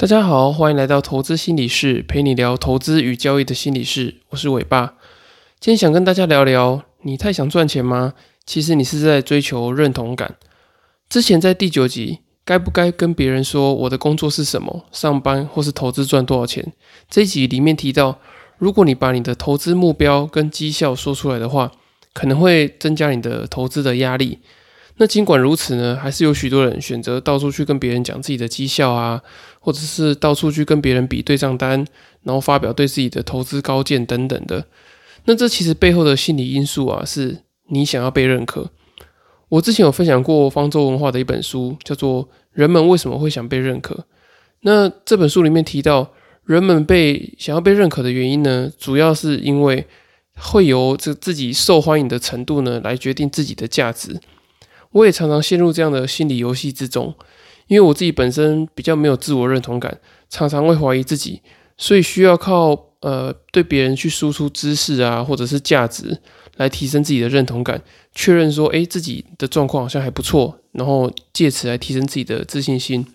大家好，欢迎来到投资心理室，陪你聊投资与交易的心理室。我是伟爸，今天想跟大家聊聊，你太想赚钱吗？其实你是在追求认同感。之前在第九集，该不该跟别人说我的工作是什么，上班或是投资赚多少钱？这一集里面提到，如果你把你的投资目标跟绩效说出来的话，可能会增加你的投资的压力。那尽管如此呢，还是有许多人选择到处去跟别人讲自己的绩效啊，或者是到处去跟别人比对账单，然后发表对自己的投资高见等等的。那这其实背后的心理因素啊，是你想要被认可。我之前有分享过方舟文化的一本书，叫做《人们为什么会想被认可》。那这本书里面提到，人们被想要被认可的原因呢，主要是因为会由这自己受欢迎的程度呢，来决定自己的价值。我也常常陷入这样的心理游戏之中，因为我自己本身比较没有自我认同感，常常会怀疑自己，所以需要靠呃对别人去输出知识啊，或者是价值来提升自己的认同感，确认说诶自己的状况好像还不错，然后借此来提升自己的自信心。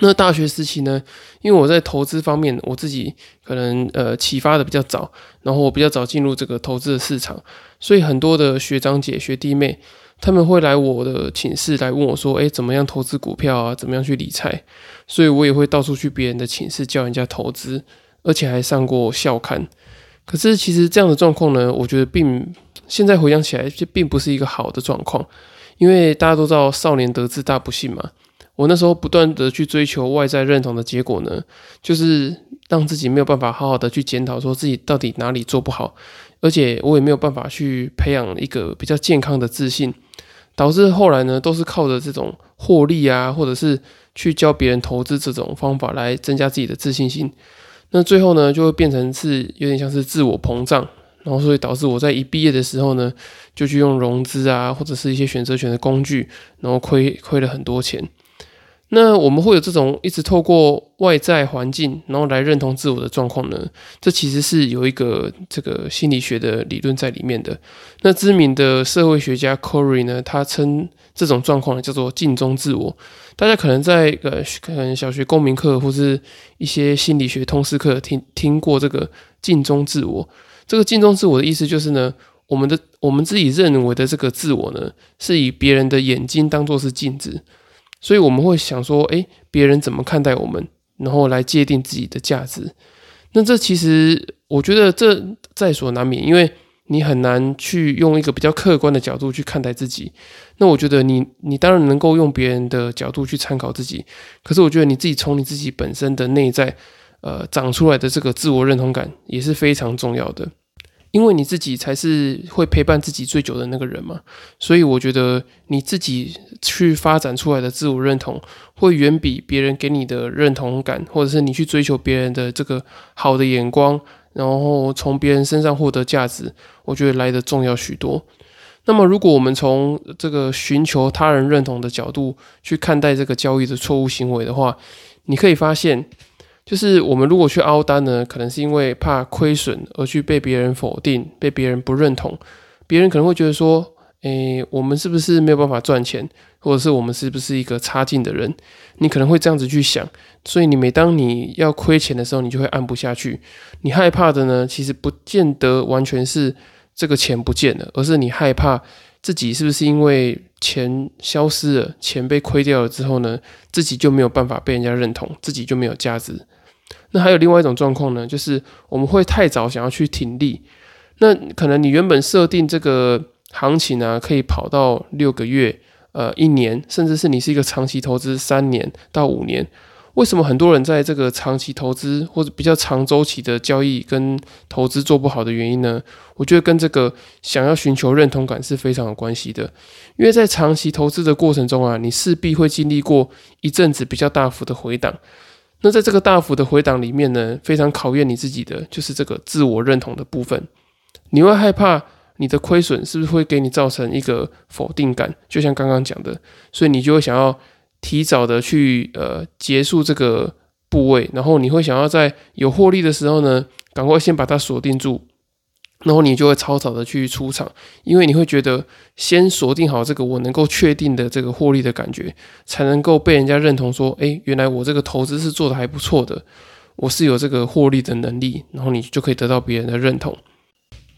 那大学时期呢，因为我在投资方面，我自己可能呃启发的比较早，然后我比较早进入这个投资的市场，所以很多的学长姐、学弟妹。他们会来我的寝室来问我说：“诶，怎么样投资股票啊？怎么样去理财？”所以我也会到处去别人的寝室教人家投资，而且还上过校刊。可是其实这样的状况呢，我觉得并现在回想起来，这并不是一个好的状况，因为大家都知道“少年得志大不幸”嘛。我那时候不断的去追求外在认同的结果呢，就是让自己没有办法好好的去检讨，说自己到底哪里做不好，而且我也没有办法去培养一个比较健康的自信。导致后来呢，都是靠着这种获利啊，或者是去教别人投资这种方法来增加自己的自信心。那最后呢，就会变成是有点像是自我膨胀，然后所以导致我在一毕业的时候呢，就去用融资啊，或者是一些选择权的工具，然后亏亏了很多钱。那我们会有这种一直透过外在环境，然后来认同自我的状况呢？这其实是有一个这个心理学的理论在里面的。那知名的社会学家 Corey 呢，他称这种状况叫做镜中自我。大家可能在呃可能小学公民课或是一些心理学通识课听听过这个镜中自我。这个镜中自我的意思就是呢，我们的我们自己认为的这个自我呢，是以别人的眼睛当做是镜子。所以我们会想说，诶，别人怎么看待我们，然后来界定自己的价值。那这其实我觉得这在所难免，因为你很难去用一个比较客观的角度去看待自己。那我觉得你你当然能够用别人的角度去参考自己，可是我觉得你自己从你自己本身的内在，呃，长出来的这个自我认同感也是非常重要的。因为你自己才是会陪伴自己最久的那个人嘛，所以我觉得你自己去发展出来的自我认同，会远比别人给你的认同感，或者是你去追求别人的这个好的眼光，然后从别人身上获得价值，我觉得来的重要许多。那么，如果我们从这个寻求他人认同的角度去看待这个交易的错误行为的话，你可以发现。就是我们如果去凹单呢，可能是因为怕亏损而去被别人否定、被别人不认同，别人可能会觉得说，诶，我们是不是没有办法赚钱，或者是我们是不是一个差劲的人？你可能会这样子去想，所以你每当你要亏钱的时候，你就会按不下去。你害怕的呢，其实不见得完全是这个钱不见了，而是你害怕自己是不是因为钱消失了，钱被亏掉了之后呢，自己就没有办法被人家认同，自己就没有价值。那还有另外一种状况呢，就是我们会太早想要去挺立。那可能你原本设定这个行情呢，可以跑到六个月、呃一年，甚至是你是一个长期投资三年到五年。为什么很多人在这个长期投资或者比较长周期的交易跟投资做不好的原因呢？我觉得跟这个想要寻求认同感是非常有关系的。因为在长期投资的过程中啊，你势必会经历过一阵子比较大幅的回档。那在这个大幅的回档里面呢，非常考验你自己的，就是这个自我认同的部分。你会害怕你的亏损是不是会给你造成一个否定感？就像刚刚讲的，所以你就会想要提早的去呃结束这个部位，然后你会想要在有获利的时候呢，赶快先把它锁定住，然后你就会草草的去出场，因为你会觉得先锁定好这个我能够确定的这个获利的感觉，才能够被人家认同说，诶，原来我这个投资是做的还不错的，我是有这个获利的能力，然后你就可以得到别人的认同。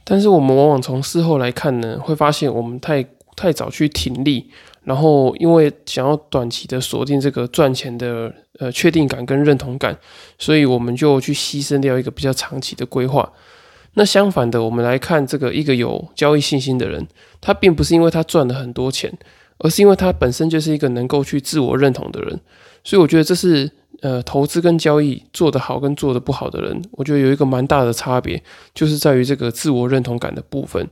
但是我们往往从事后来看呢，会发现我们太太早去停利，然后因为想要短期的锁定这个赚钱的呃确定感跟认同感，所以我们就去牺牲掉一个比较长期的规划。那相反的，我们来看这个一个有交易信心的人，他并不是因为他赚了很多钱，而是因为他本身就是一个能够去自我认同的人。所以我觉得这是呃投资跟交易做得好跟做得不好的人，我觉得有一个蛮大的差别，就是在于这个自我认同感的部分。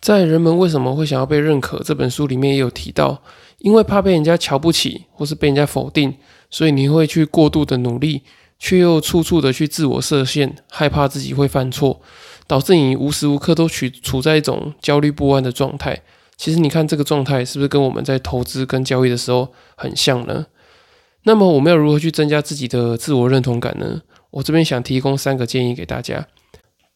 在《人们为什么会想要被认可》这本书里面也有提到，因为怕被人家瞧不起或是被人家否定，所以你会去过度的努力。却又处处的去自我设限，害怕自己会犯错，导致你无时无刻都处处在一种焦虑不安的状态。其实你看这个状态是不是跟我们在投资跟交易的时候很像呢？那么我们要如何去增加自己的自我认同感呢？我这边想提供三个建议给大家。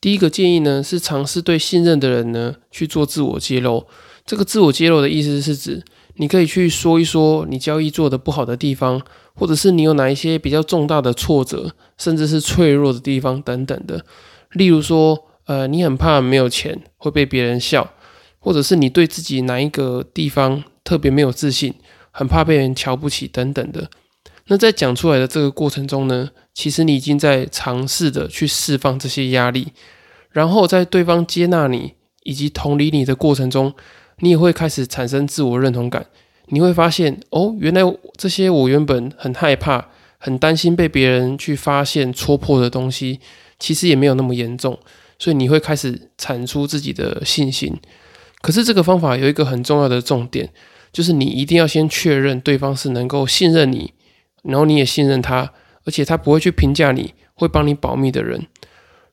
第一个建议呢是尝试对信任的人呢去做自我揭露。这个自我揭露的意思是指你可以去说一说你交易做的不好的地方。或者是你有哪一些比较重大的挫折，甚至是脆弱的地方等等的，例如说，呃，你很怕没有钱会被别人笑，或者是你对自己哪一个地方特别没有自信，很怕被人瞧不起等等的。那在讲出来的这个过程中呢，其实你已经在尝试的去释放这些压力，然后在对方接纳你以及同理你的过程中，你也会开始产生自我认同感。你会发现，哦，原来这些我原本很害怕、很担心被别人去发现、戳破的东西，其实也没有那么严重。所以你会开始产出自己的信心。可是这个方法有一个很重要的重点，就是你一定要先确认对方是能够信任你，然后你也信任他，而且他不会去评价你，会帮你保密的人。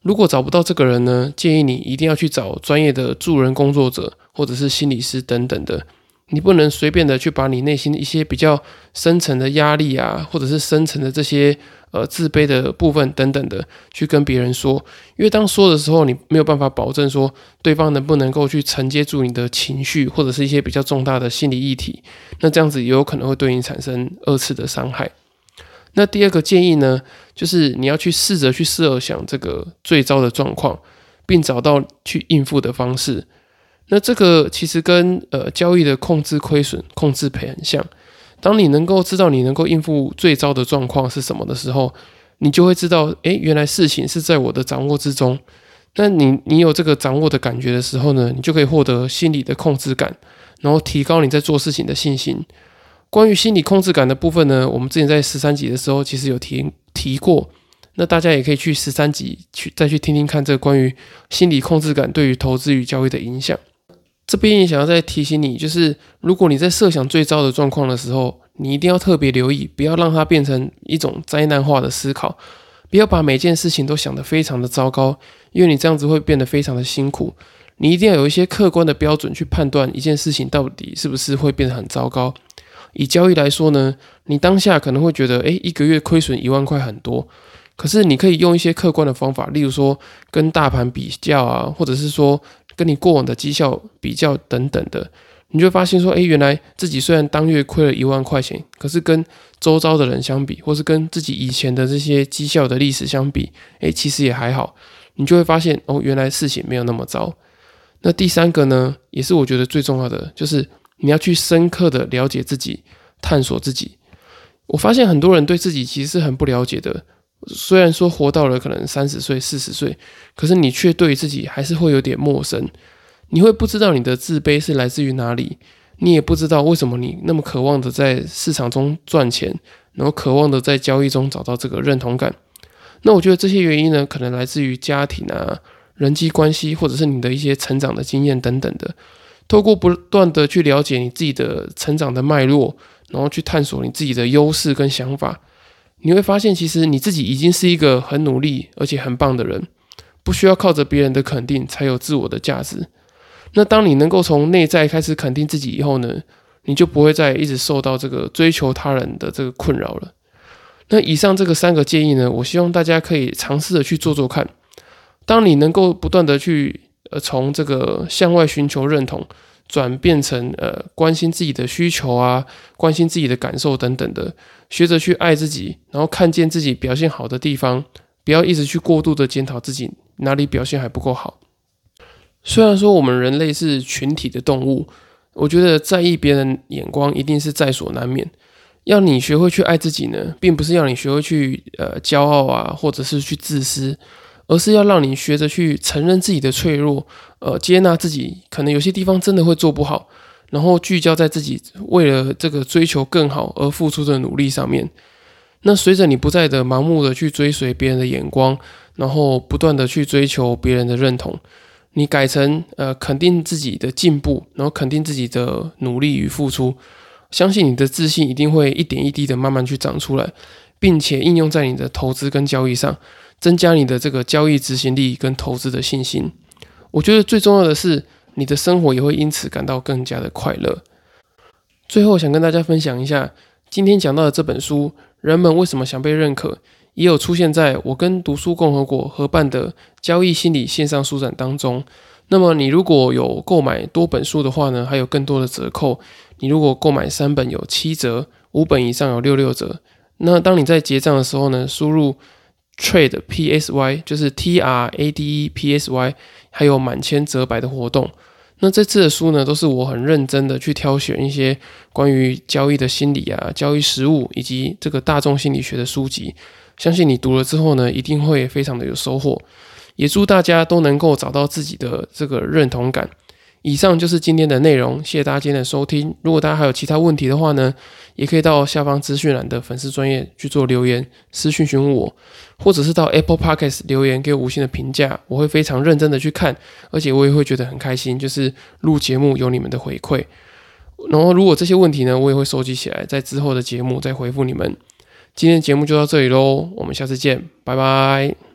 如果找不到这个人呢，建议你一定要去找专业的助人工作者，或者是心理师等等的。你不能随便的去把你内心一些比较深层的压力啊，或者是深层的这些呃自卑的部分等等的去跟别人说，因为当说的时候，你没有办法保证说对方能不能够去承接住你的情绪，或者是一些比较重大的心理议题，那这样子也有可能会对你产生二次的伤害。那第二个建议呢，就是你要去试着去设想这个最糟的状况，并找到去应付的方式。那这个其实跟呃交易的控制亏损、控制赔很像。当你能够知道你能够应付最糟的状况是什么的时候，你就会知道，诶，原来事情是在我的掌握之中。那你你有这个掌握的感觉的时候呢，你就可以获得心理的控制感，然后提高你在做事情的信心。关于心理控制感的部分呢，我们之前在十三集的时候其实有提提过。那大家也可以去十三集去再去听听看这个关于心理控制感对于投资与交易的影响。这边也想要再提醒你，就是如果你在设想最糟的状况的时候，你一定要特别留意，不要让它变成一种灾难化的思考，不要把每件事情都想得非常的糟糕，因为你这样子会变得非常的辛苦。你一定要有一些客观的标准去判断一件事情到底是不是会变得很糟糕。以交易来说呢，你当下可能会觉得，诶，一个月亏损一万块很多，可是你可以用一些客观的方法，例如说跟大盘比较啊，或者是说。跟你过往的绩效比较等等的，你就发现说，哎，原来自己虽然当月亏了一万块钱，可是跟周遭的人相比，或是跟自己以前的这些绩效的历史相比，哎，其实也还好。你就会发现，哦，原来事情没有那么糟。那第三个呢，也是我觉得最重要的，就是你要去深刻的了解自己，探索自己。我发现很多人对自己其实是很不了解的。虽然说活到了可能三十岁、四十岁，可是你却对自己还是会有点陌生。你会不知道你的自卑是来自于哪里，你也不知道为什么你那么渴望的在市场中赚钱，然后渴望的在交易中找到这个认同感。那我觉得这些原因呢，可能来自于家庭啊、人际关系，或者是你的一些成长的经验等等的。透过不断的去了解你自己的成长的脉络，然后去探索你自己的优势跟想法。你会发现，其实你自己已经是一个很努力而且很棒的人，不需要靠着别人的肯定才有自我的价值。那当你能够从内在开始肯定自己以后呢，你就不会再一直受到这个追求他人的这个困扰了。那以上这个三个建议呢，我希望大家可以尝试的去做做看。当你能够不断的去呃从这个向外寻求认同，转变成呃关心自己的需求啊，关心自己的感受等等的，学着去爱自己，然后看见自己表现好的地方，不要一直去过度的检讨自己哪里表现还不够好。虽然说我们人类是群体的动物，我觉得在意别人眼光一定是在所难免。要你学会去爱自己呢，并不是要你学会去呃骄傲啊，或者是去自私，而是要让你学着去承认自己的脆弱，呃，接纳自己可能有些地方真的会做不好，然后聚焦在自己为了这个追求更好而付出的努力上面。那随着你不再的盲目的去追随别人的眼光，然后不断的去追求别人的认同。你改成呃肯定自己的进步，然后肯定自己的努力与付出，相信你的自信一定会一点一滴的慢慢去长出来，并且应用在你的投资跟交易上，增加你的这个交易执行力跟投资的信心。我觉得最重要的是，你的生活也会因此感到更加的快乐。最后想跟大家分享一下，今天讲到的这本书，人们为什么想被认可？也有出现在我跟读书共和国合办的交易心理线上书展当中。那么你如果有购买多本书的话呢，还有更多的折扣。你如果购买三本有七折，五本以上有六六折。那当你在结账的时候呢，输入 trade p s y 就是 t r a d e p s y，还有满千折百的活动。那这次的书呢，都是我很认真的去挑选一些关于交易的心理啊、交易实务以及这个大众心理学的书籍。相信你读了之后呢，一定会非常的有收获。也祝大家都能够找到自己的这个认同感。以上就是今天的内容，谢谢大家今天的收听。如果大家还有其他问题的话呢，也可以到下方资讯栏的粉丝专业去做留言私讯询问我，或者是到 Apple Podcast 留言给我五星的评价，我会非常认真的去看，而且我也会觉得很开心，就是录节目有你们的回馈。然后如果这些问题呢，我也会收集起来，在之后的节目再回复你们。今天节目就到这里喽，我们下次见，拜拜。